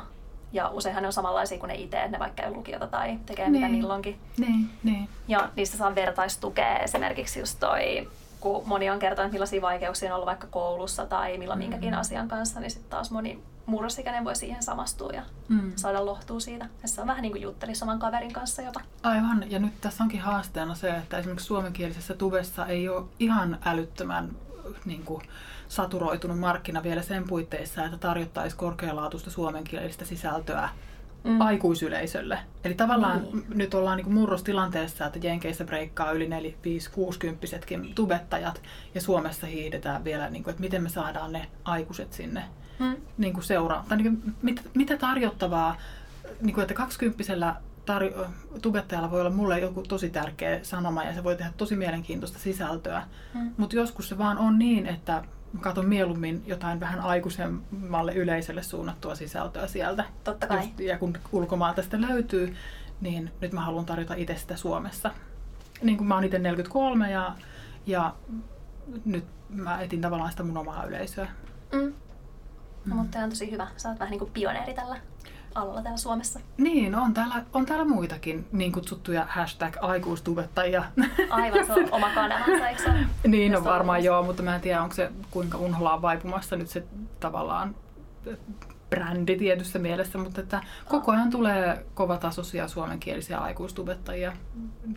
ja useinhan ne on samanlaisia kuin ne itse, että ne vaikka käy lukiota tai tekee mitä Niin. milloinkin. Niin, niin. Ja niistä saa vertaistukea esimerkiksi just toi, kun moni on kertonut, että millaisia vaikeuksia on ollut vaikka koulussa tai milloin Mm. minkäkin asian kanssa, niin sitten taas moni murrosikäinen voi siihen samastua ja Mm. saada lohtua siitä. Se on vähän niin kuin juttelisi oman kaverin kanssa jopa. Aivan, ja nyt tässä onkin haasteena se, että esimerkiksi suomenkielisessä tubessa ei ole ihan älyttömän niin kuin, saturoitunut markkina vielä sen puitteissa, että tarjottaisiin korkealaatuista suomenkielistä sisältöä Mm. aikuisyleisölle. Eli tavallaan niin. nyt ollaan niin murrostilanteessa, että Jenkeissä breikkaa yli 4, 5, 60 tubettajat ja Suomessa hiihdetään vielä, niin kuin, että miten me saadaan ne aikuiset sinne Mm. niin kuin seuraa. Tai niin kuin, mit, mitä tarjottavaa, niin kuin, että 20 tarjo- tubettajalla voi olla mulle joku tosi tärkeä sanoma ja se voi tehdä tosi mielenkiintoista sisältöä. Mm. Mutta joskus se vaan on niin, että mä katson mieluummin jotain vähän aikuisemmalle yleisölle suunnattua sisältöä sieltä. Totta kai. Just, ja kun ulkomailta sitä löytyy, niin nyt mä haluan tarjota itse sitä Suomessa. Niin kuin mä oon itse 43 ja, ja nyt mä etin tavallaan sitä mun omaa yleisöä. Mm. No, mutta on tosi hyvä. Sä oot vähän niin kuin pioneeri tällä alalla täällä Suomessa. Niin, on täällä, on täällä muitakin niin kutsuttuja hashtag aikuistubettajia. Aivan, se on oma kanavansa, eikö se niin, no on varmaan joo, mutta mä en tiedä, onko se kuinka unholaan vaipumassa nyt se tavallaan brändi tietyssä mielessä, mutta että koko ajan tulee kovatasoisia suomenkielisiä aikuistubettajia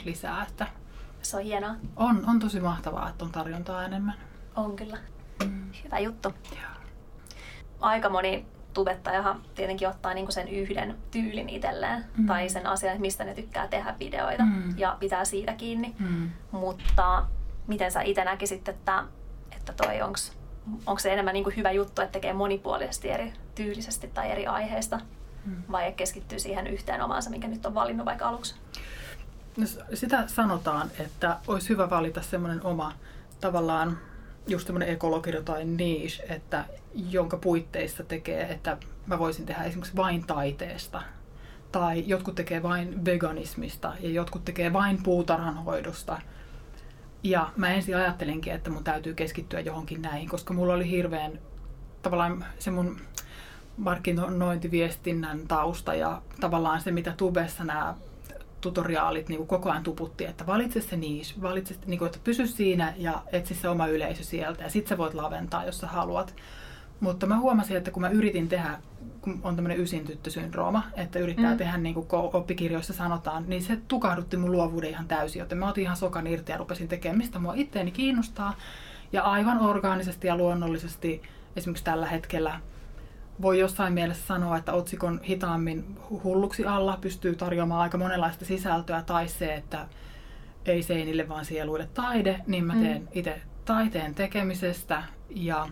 lisää, että Se on hienoa. on, on tosi mahtavaa, että on tarjontaa enemmän. On kyllä. Mm. Hyvä juttu. Joo. Aika moni tubettajahan tietenkin ottaa niinku sen yhden tyylin itselleen Mm. tai sen asian, että mistä ne tykkää tehdä videoita Mm. ja pitää siitä kiinni. Mm. Mutta miten sä itse näkisit, että, että toi onks, onko se enemmän niinku hyvä juttu, että tekee monipuolisesti eri tyylisesti tai eri aiheista Mm. vai keskittyy siihen yhteen omaansa, minkä nyt on valinnut vaikka aluksi? No, sitä sanotaan, että olisi hyvä valita semmoinen oma tavallaan just semmoinen ekologio tai niche, että jonka puitteissa tekee, että mä voisin tehdä esimerkiksi vain taiteesta. Tai jotkut tekee vain veganismista ja jotkut tekee vain puutarhanhoidosta. Ja mä ensin ajattelinkin, että mun täytyy keskittyä johonkin näihin, koska mulla oli hirveän tavallaan se mun markkinointiviestinnän tausta ja tavallaan se, mitä tubessa nämä tutoriaalit niin kuin koko ajan tuputti, että valitse se niche, valitse, niin kuin, että pysy siinä ja etsi se oma yleisö sieltä ja sit sä voit laventaa, jos sä haluat. Mutta mä huomasin, että kun mä yritin tehdä, kun on tämmöinen ysin tyttösyndrooma, että yrittää Mm. tehdä niin kuin oppikirjoissa sanotaan, niin se tukahdutti mun luovuuden ihan täysin, joten mä otin ihan sokan irti ja rupesin tekemään, mistä mua itteeni kiinnostaa. Ja aivan orgaanisesti ja luonnollisesti esimerkiksi tällä hetkellä voi jossain mielessä sanoa, että otsikon hitaammin hulluksi alla pystyy tarjoamaan aika monenlaista sisältöä, tai se, että ei seinille vaan sieluille taide, niin mä teen mm. itse taiteen tekemisestä ja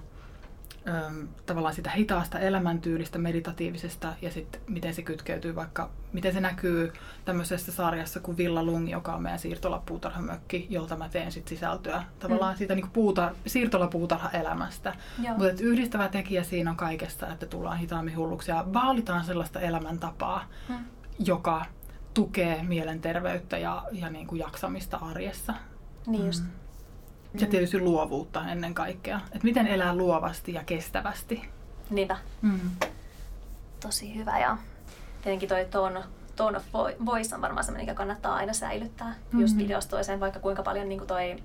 äm, tavallaan sitä hitaasta elämäntyylistä, meditatiivisesta ja sitten miten se kytkeytyy vaikka, miten se näkyy tämmöisessä sarjassa kuin Villa Lung, joka on meidän siirtolapuutarhamökki, jolta mä teen sit sisältöä tavallaan mm. siitä niin puutar- siirtolapuutarha-elämästä. Mutta yhdistävä tekijä siinä on kaikessa, että tullaan hitaammin hulluksi ja vaalitaan sellaista elämäntapaa, mm. joka tukee mielenterveyttä ja, ja niin kuin jaksamista arjessa. Niin just. Mm. Ja tietysti luovuutta ennen kaikkea. Että miten elää luovasti ja kestävästi. Niinpä. Mm. Tosi hyvä ja tietenkin toi tone, tone of voice on varmaan sellainen, mikä kannattaa aina säilyttää mm-hmm. just videosta toiseen, vaikka kuinka paljon niin kuin toi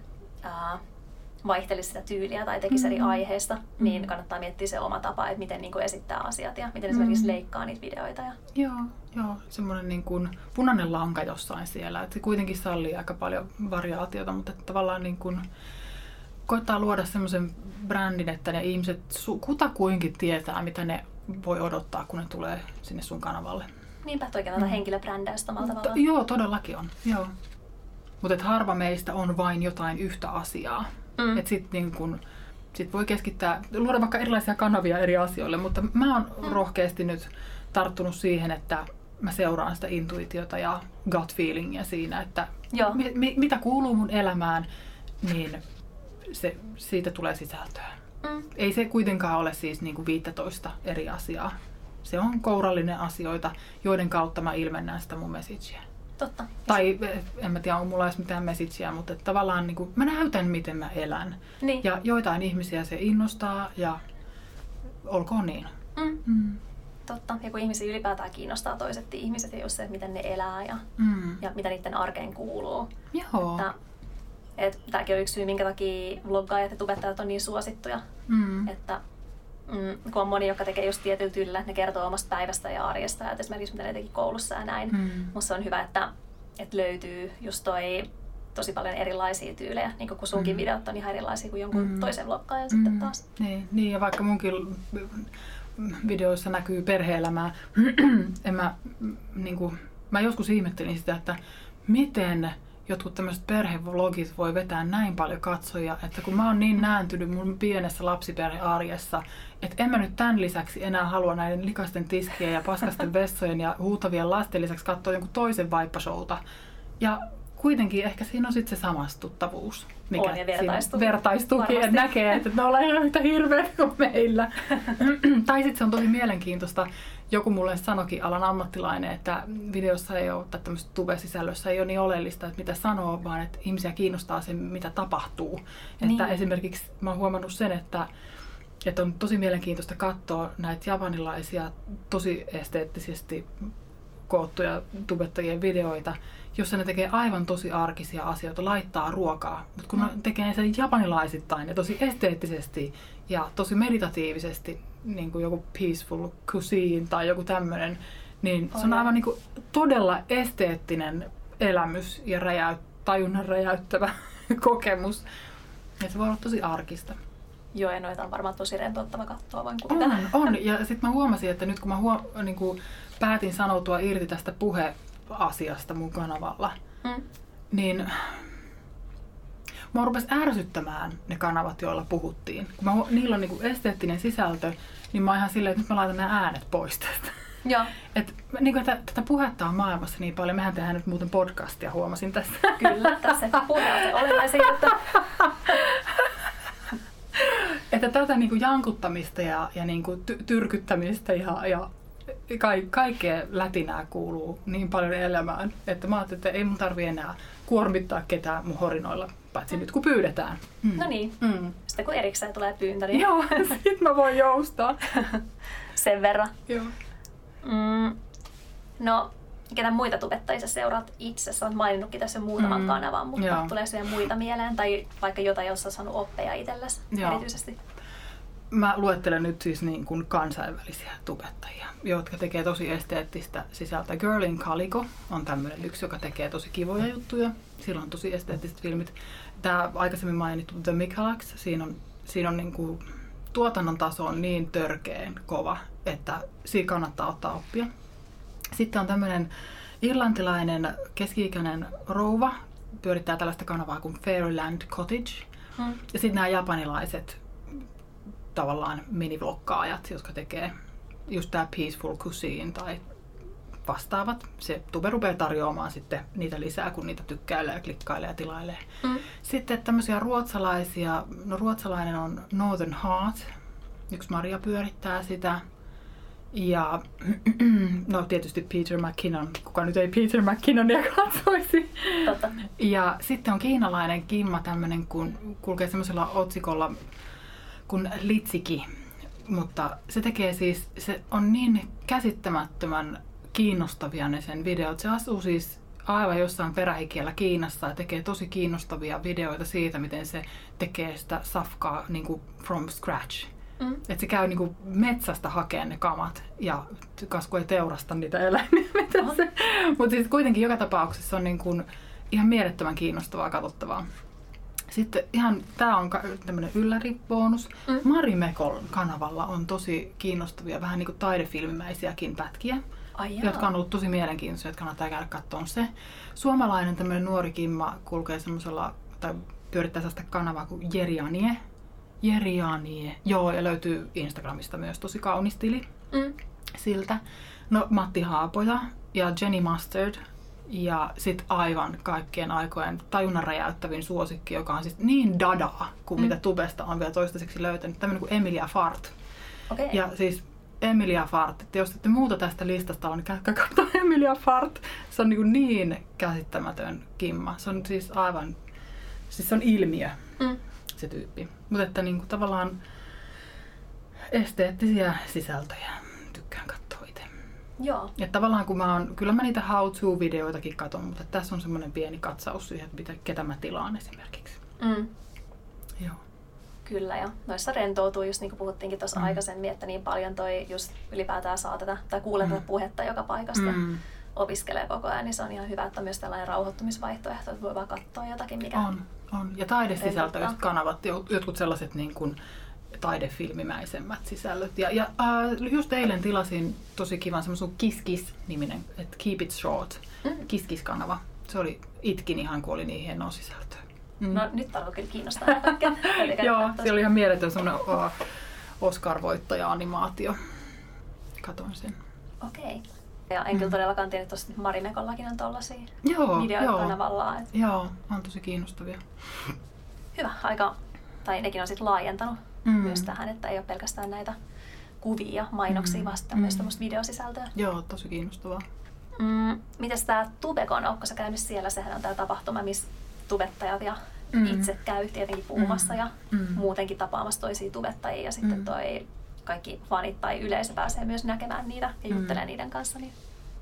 ää, vaihtelisi sitä tyyliä tai tekisi mm-hmm. eri aiheista, mm-hmm. niin kannattaa miettiä se oma tapa, että miten niin kuin esittää asiat ja miten mm-hmm. esimerkiksi leikkaa niitä videoita. Ja... Joo, joo, semmoinen niin kuin punainen lanka jossain siellä. Että se kuitenkin sallii aika paljon variaatiota, mutta että tavallaan niin kuin, koittaa luoda semmoisen brändin, että ne ihmiset kutakuinkin tietää, mitä ne voi odottaa, kun ne tulee sinne sun kanavalle. Niinpä, toikin mm. henkilöbrändäystä omalla tavalla. To, joo, todellakin on. Joo. Mutta harva meistä on vain jotain yhtä asiaa. Mm. Et sit niin kun, sit voi keskittää, luoda vaikka erilaisia kanavia eri asioille, mutta mä oon mm. rohkeasti nyt tarttunut siihen, että mä seuraan sitä intuitiota ja gut feelingia siinä, että mi, mi, mitä kuuluu mun elämään, niin se, siitä tulee sisältöä. Mm. Ei se kuitenkaan ole siis niin kuin 15 eri asiaa. Se on kourallinen asioita, joiden kautta mä ilmennän sitä mun messagea. Totta. Tai eh, en mä tiedä, on mulla edes mitään messagea, mutta että tavallaan niin kuin, mä näytän, miten mä elän. Niin. Ja joitain ihmisiä se innostaa ja olkoon niin. Mm. Mm. Totta. Ja kun ihmisiä ylipäätään kiinnostaa toiset ihmiset ja just se, miten ne elää ja, mm. ja mitä niiden arkeen kuuluu. Joo. Että et tämäkin on yksi syy, minkä takia vloggaajat ja tubettajat on niin suosittuja. Mm. Että mm, kun on moni, joka tekee just tietyllä tyylillä, että ne kertoo omasta päivästä ja arjesta ja esimerkiksi mitä ne teki koulussa ja näin. Mm. Musta on hyvä, että, että löytyy just toi tosi paljon erilaisia tyylejä, niin kuin sunkin mm. videot on ihan erilaisia kuin jonkun mm. toisen vloggaajan mm. sitten taas. Niin, niin, ja vaikka munkin videoissa näkyy perhe-elämää, en mä, niin kuin, mä joskus ihmettelin sitä, että miten jotkut tämmöiset perhevlogit voi vetää näin paljon katsojia, että kun mä oon niin nääntynyt mun pienessä lapsiperhearjessa, että en mä nyt tämän lisäksi enää halua näiden likasten tiskien ja paskasten vessojen ja huutavien lasten lisäksi katsoa jonkun toisen vaippashouta. Ja kuitenkin ehkä siinä on sitten se samastuttavuus. Mikä on ja vertaistuki. Näkee, että ne ollaan ihan yhtä hirveä kuin meillä. tai sitten se on tosi mielenkiintoista. Joku mulle sanokin alan ammattilainen, että videossa ei ole, tai tämmöisessä tube-sisällössä ei ole niin oleellista, että mitä sanoo, vaan että ihmisiä kiinnostaa se, mitä tapahtuu. Niin. Että esimerkiksi mä oon huomannut sen, että että on tosi mielenkiintoista katsoa näitä japanilaisia tosi esteettisesti koottuja tubettajien videoita, jossa ne tekee aivan tosi arkisia asioita, laittaa ruokaa. Mutta kun mm. ne tekee sen japanilaisittain ja tosi esteettisesti ja tosi meditatiivisesti, niin kuin joku peaceful cuisine tai joku tämmöinen, niin se on aivan niin kuin todella esteettinen elämys ja räjäyt, tajunnan räjäyttävä kokemus. Ja se voi olla tosi arkista. Joo, ja noita on varmaan tosi rentouttava katsoa, voin kuvitella. On, on. Ja sitten mä huomasin, että nyt kun mä huom- niin kuin päätin sanoutua irti tästä puheasiasta mun kanavalla, mm. niin mua rupesi ärsyttämään ne kanavat, joilla puhuttiin. Kun mä, niillä on niinku esteettinen sisältö, niin mä oon ihan silleen, että nyt mä laitan nämä äänet pois tästä. Joo. Et, niin kuin, että tätä puhetta on maailmassa niin paljon. Mehän tehdään nyt muuten podcastia, huomasin tässä. Kyllä, tässä puhe on olennaisia, että... että tätä niin kuin jankuttamista ja, ja niin kuin ty- tyrkyttämistä ja, ja ka- kaikkea lätinää kuuluu niin paljon elämään, että mä ajattelin, että ei mun tarvi enää kuormittaa ketään mun horinoilla, paitsi mm. nyt kun pyydetään. Mm. No niin, mm. sitten kun erikseen tulee pyyntö, niin... Joo, sit mä voin joustaa. Sen verran. Joo. Mm. No, ketä muita tubettajia seuraat itse? Sä oot maininnutkin tässä muutaman mm. kanavan, mutta Joo. tulee vielä muita mieleen? Tai vaikka jotain, jossa on saanut oppeja itsellesi Joo. erityisesti? Mä luettelen nyt siis niin kuin kansainvälisiä tubettajia, jotka tekee tosi esteettistä sisältöä. Girl in Calico on tämmöinen yksi, joka tekee tosi kivoja juttuja. Sillä on tosi esteettiset filmit. Tämä aikaisemmin mainittu The Mikalax, siinä on, siinä on niin kuin, tuotannon taso on niin törkeen kova, että siinä kannattaa ottaa oppia. Sitten on tämmöinen irlantilainen keski-ikäinen rouva, pyörittää tällaista kanavaa kuin Fairyland Cottage. Hmm. Ja sitten nämä japanilaiset tavallaan minivlokkaajat, jotka tekee just tämä Peaceful Cuisine tai vastaavat. Se tube rupeaa tarjoamaan sitten niitä lisää, kun niitä tykkäilee ja klikkailee ja tilailee. Mm. Sitten tämmöisiä ruotsalaisia, no ruotsalainen on Northern Heart, yksi Maria pyörittää sitä. Ja no tietysti Peter McKinnon, kuka nyt ei Peter McKinnonia katsoisi. Totta. Ja sitten on kiinalainen Kimma tämmöinen, kun kulkee semmoisella otsikolla kuin Litsiki. Mutta se tekee siis, se on niin käsittämättömän kiinnostavia ne sen videot. Se asuu siis aivan jossain perähikiellä Kiinassa ja tekee tosi kiinnostavia videoita siitä, miten se tekee sitä safkaa niin kuin from scratch. Mm. Että se käy niin kuin metsästä hakemaan ne kamat ja kasku ei teurasta niitä eläimiä. Mutta siis kuitenkin joka tapauksessa on niin kuin ihan mielettömän kiinnostavaa katsottavaa. Sitten ihan, tämä on tämmöinen ylläribonus. Mm. Mari Mekol kanavalla on tosi kiinnostavia, vähän niin kuin taidefilmimäisiäkin pätkiä, Ai jotka on ollut tosi mielenkiintoisia, että kannattaa käydä katsoa se. Suomalainen tämmöinen nuori Kimma kulkee semmoisella, tai pyörittää sellaista kanavaa kuin Jerianie. Jerianie. Joo, ja löytyy Instagramista myös tosi kaunis tili mm. siltä. No Matti Haapoja ja Jenny Mustard ja sitten aivan kaikkien aikojen tajunnan räjäyttävin suosikki, joka on siis niin dadaa kuin mm. mitä tubesta on vielä toistaiseksi löytänyt. Tämmöinen kuin Emilia Fart. Okay. Ja siis Emilia Fart. Että jos ette muuta tästä listasta on, niin käykää Emilia Fart. Se on niin, niin käsittämätön kimma. Se on siis aivan, siis se on ilmiö, mm. se tyyppi. Mutta että niin kuin tavallaan esteettisiä sisältöjä tykkään katsoa. Joo. Ja tavallaan kun mä oon, kyllä mä niitä how-to-videoitakin katon, mutta tässä on semmoinen pieni katsaus siihen, että mitä, ketä mä tilaan esimerkiksi. Mm. Joo. Kyllä, ja noissa rentoutuu, just niin kuin puhuttiinkin tuossa mm. aikaisemmin, että niin paljon toi just ylipäätään saa tätä, tai kuulee mm. tätä puhetta joka paikasta. Mm opiskelee koko ajan, niin se on ihan hyvä, että on myös tällainen rauhoittumisvaihtoehto, että voi vaan katsoa jotakin, mikä On, on. Ja taidesisältöiset kanavat, jotkut sellaiset niin kuin taidefilmimäisemmät sisällöt. Ja, ja äh, just eilen tilasin tosi kivan semmoisen Kiskis-niminen, että Keep It Short, mm. Kiskis-kanava. Se oli, itkin ihan, kun oli niin hienoa sisältöä. Mm. No nyt alkoi kyllä kiinnostaa. Joo, se oli ihan mieletön semmoinen Oscar-voittaja-animaatio. Katoin sen. Okei. Okay. Ja en mm. kyllä todellakaan tiedä, että Marimekollakin on tollaisia joo, videoita joo. Joo, on tosi kiinnostavia. Hyvä, aika, tai nekin on sitten laajentanut mm. myös tähän, että ei ole pelkästään näitä kuvia, mainoksia, mm. vaan mm. myös tämmöistä videosisältöä. Joo, tosi kiinnostavaa. Mm, mites tämä Tubekon, onko sä käynyt siellä? Sehän on tämä tapahtuma, missä tubettajat ja mm. itse käy tietenkin puhumassa mm. ja mm. muutenkin tapaamassa toisia tubettajia ja sitten mm. toi kaikki fanit tai yleisö pääsee myös näkemään niitä ja juttelee mm. niiden kanssa. Niin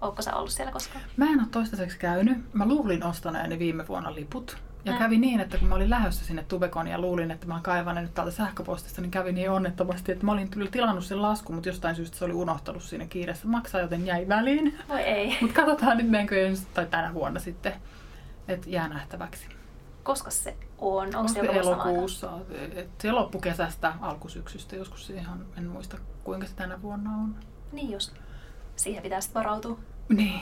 Oletko sä ollut siellä koskaan? Mä en ole toistaiseksi käynyt. Mä luulin ostaneeni viime vuonna liput. Ja Näin. kävi niin, että kun mä olin lähdössä sinne Tubekon ja luulin, että mä kaivan nyt täältä sähköpostista, niin kävi niin onnettomasti, että mä olin tilannut sen laskun, mutta jostain syystä se oli unohtanut siinä kiireessä maksaa, joten jäi väliin. Voi ei. mutta katsotaan nyt menkö ensi tai tänä vuonna sitten, että jää nähtäväksi. Koska se on? Onko se elokuussa? Et se loppukesästä, alkusyksystä joskus ihan, en muista kuinka se tänä vuonna on. Niin just. Siihen pitää sitten varautua. Niin.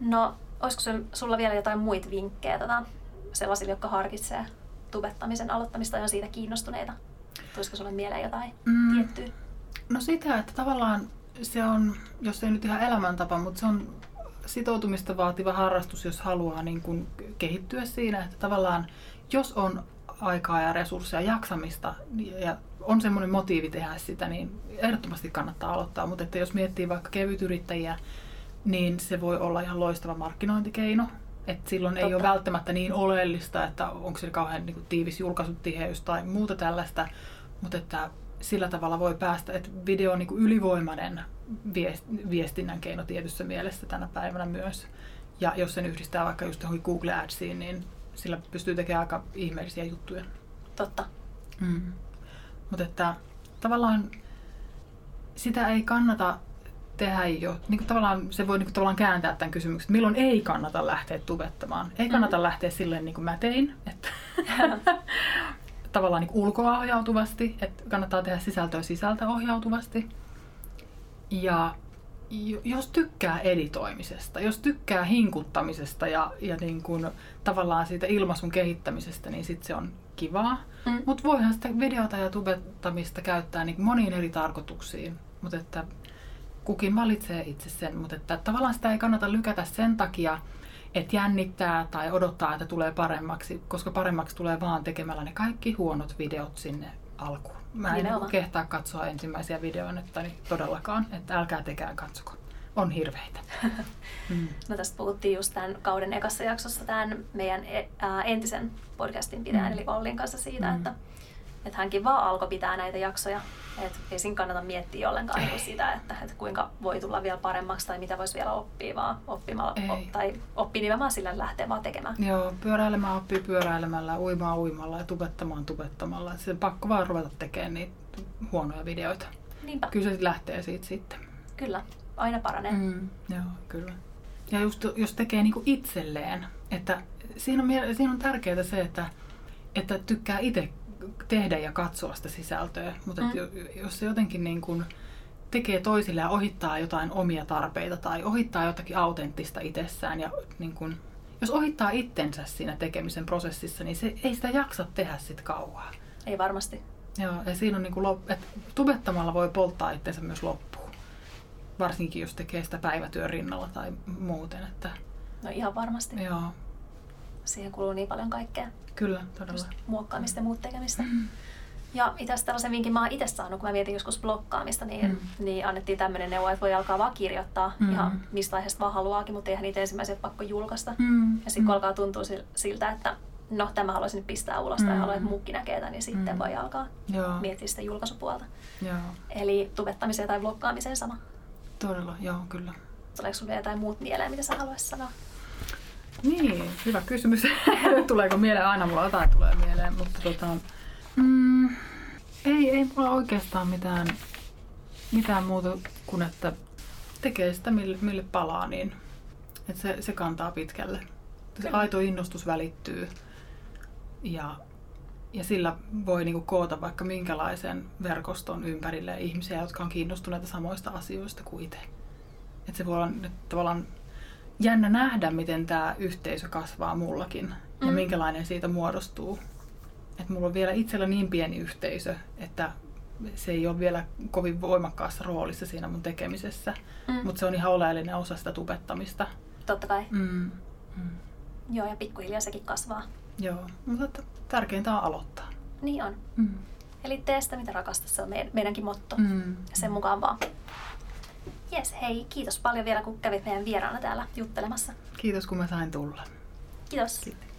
No, olisiko sulla vielä jotain muita vinkkejä tota, sellaisille, jotka harkitsee tubettamisen aloittamista ja on siitä kiinnostuneita? Tulisiko sulle mieleen jotain mm. tiettyä? No sitä, että tavallaan se on, jos ei nyt ihan elämäntapa, mutta se on sitoutumista vaativa harrastus, jos haluaa niin kuin kehittyä siinä. Että tavallaan, jos on aikaa ja resursseja, jaksamista ja on semmoinen motiivi tehdä sitä, niin ehdottomasti kannattaa aloittaa. Mutta että jos miettii vaikka kevytyrittäjiä, niin se voi olla ihan loistava markkinointikeino. Et silloin Totta. ei ole välttämättä niin oleellista, että onko se kauhean niin kuin, tiivis julkaisutiheys tai muuta tällaista, mutta että sillä tavalla voi päästä, että video on niin kuin ylivoimainen viestinnän keino tietyssä mielessä tänä päivänä myös. Ja jos sen yhdistää vaikka just johonkin Google Adsiin, niin sillä pystyy tekemään aika ihmeellisiä juttuja. Totta. Mm. Mutta että tavallaan sitä ei kannata tehdä jo, niin kuin tavallaan, se voi niin kuin tavallaan kääntää tämän kysymyksen, että milloin ei kannata lähteä tubettamaan. Ei kannata mm. lähteä silleen niin kuin mä tein, että tavallaan niin ulkoa ohjautuvasti, että kannattaa tehdä sisältöä sisältä ohjautuvasti. Ja jos tykkää editoimisesta, jos tykkää hinkuttamisesta ja, ja niin kuin, tavallaan siitä ilmaisun kehittämisestä, niin sitten se on kivaa. Mm. Mutta voihan sitä videota ja tubettamista käyttää niin moniin eri tarkoituksiin. Mutta että kukin valitsee itse sen, mutta että tavallaan sitä ei kannata lykätä sen takia, että jännittää tai odottaa, että tulee paremmaksi, koska paremmaksi tulee vaan tekemällä ne kaikki huonot videot sinne alkuun. Mä en Nimenomaan. kehtaa katsoa ensimmäisiä videoita niin todellakaan, että älkää tekään katsoko. On hirveitä. mm. No tästä puhuttiin just tämän kauden ekassa jaksossa tämän meidän entisen podcastin pidään, mm. eli Ollin kanssa siitä, mm. että että hänkin vaan alkoi pitää näitä jaksoja. Että ei siinä kannata miettiä ollenkaan niin sitä, että, että kuinka voi tulla vielä paremmaksi tai mitä voisi vielä oppia, vaan oppimalla, op, tai oppii nimenomaan sillä lähtee vaan tekemään. Joo, pyöräilemään oppii pyöräilemällä, uimaan uimalla ja tubettamaan tubettamalla. Se pakko vaan ruveta tekemään niitä huonoja videoita. Niinpä. Kyllä se lähtee siitä sitten. Kyllä, aina paranee. Mm, joo, kyllä. Ja just jos tekee niinku itselleen, että siinä on, siinä on tärkeää se, että, että tykkää itse tehdä ja katsoa sitä sisältöä, mutta mm. jos se jotenkin niin kuin tekee toisille ja ohittaa jotain omia tarpeita tai ohittaa jotakin autenttista itsessään ja niin kuin, jos ohittaa itsensä siinä tekemisen prosessissa, niin se ei sitä jaksa tehdä sit kauaa. Ei varmasti. Joo, ja siinä on niin kuin, että tubettamalla voi polttaa itsensä myös loppuun. Varsinkin jos tekee sitä päivätyön rinnalla tai muuten. Että... No ihan varmasti. Joo. Siihen kuluu niin paljon kaikkea. Kyllä, todella. Just muokkaamista ja muut tekemistä. Mm. Ja itse asiassa tällaisen vinkin mä oon itse saanut, kun mä mietin joskus blokkaamista, niin, mm. niin annettiin tämmöinen neuvo, että voi alkaa vaan kirjoittaa mm. ihan mistä aiheesta vaan haluaakin, mutta eihän niitä ensimmäisiä pakko julkaista. Mm. Ja sitten kun mm. alkaa tuntua siltä, että no tämä haluaisin nyt pistää ulos mm. tai haluan, että muukki näkee tämän, niin sitten mm. voi alkaa joo. miettiä sitä julkaisupuolta. Joo. Eli tubettamiseen tai blokkaamiseen sama. Todella, joo, kyllä. Tuleeko sinulle jotain muut mieleen, mitä sä haluaisit sanoa? Niin, hyvä kysymys. Tuleeko mieleen? Aina mulla jotain tulee mieleen, mutta tota, mm, ei, ei mulla oikeastaan mitään, mitään muuta kuin, että tekee sitä, mille, mille palaa, niin että se, se kantaa pitkälle. Se aito innostus välittyy ja, ja sillä voi niinku koota vaikka minkälaisen verkoston ympärille ihmisiä, jotka on kiinnostuneita samoista asioista kuin itse. Että se voi olla nyt tavallaan jännä nähdä, miten tämä yhteisö kasvaa mullakin mm. ja minkälainen siitä muodostuu. Et mulla on vielä itsellä niin pieni yhteisö, että se ei ole vielä kovin voimakkaassa roolissa siinä mun tekemisessä, mm. mutta se on ihan oleellinen osa sitä tubettamista. Totta kai. Mm. Mm. Joo, ja pikkuhiljaa sekin kasvaa. Joo, mutta tärkeintä on aloittaa. Niin on. Mm. Eli tee sitä, mitä rakastat, se on meidänkin motto. Mm. Sen mukaan vaan. Jes, hei, kiitos paljon vielä, kun kävit meidän vieraana täällä juttelemassa. Kiitos, kun mä sain tulla. Kiitos. Kiitos.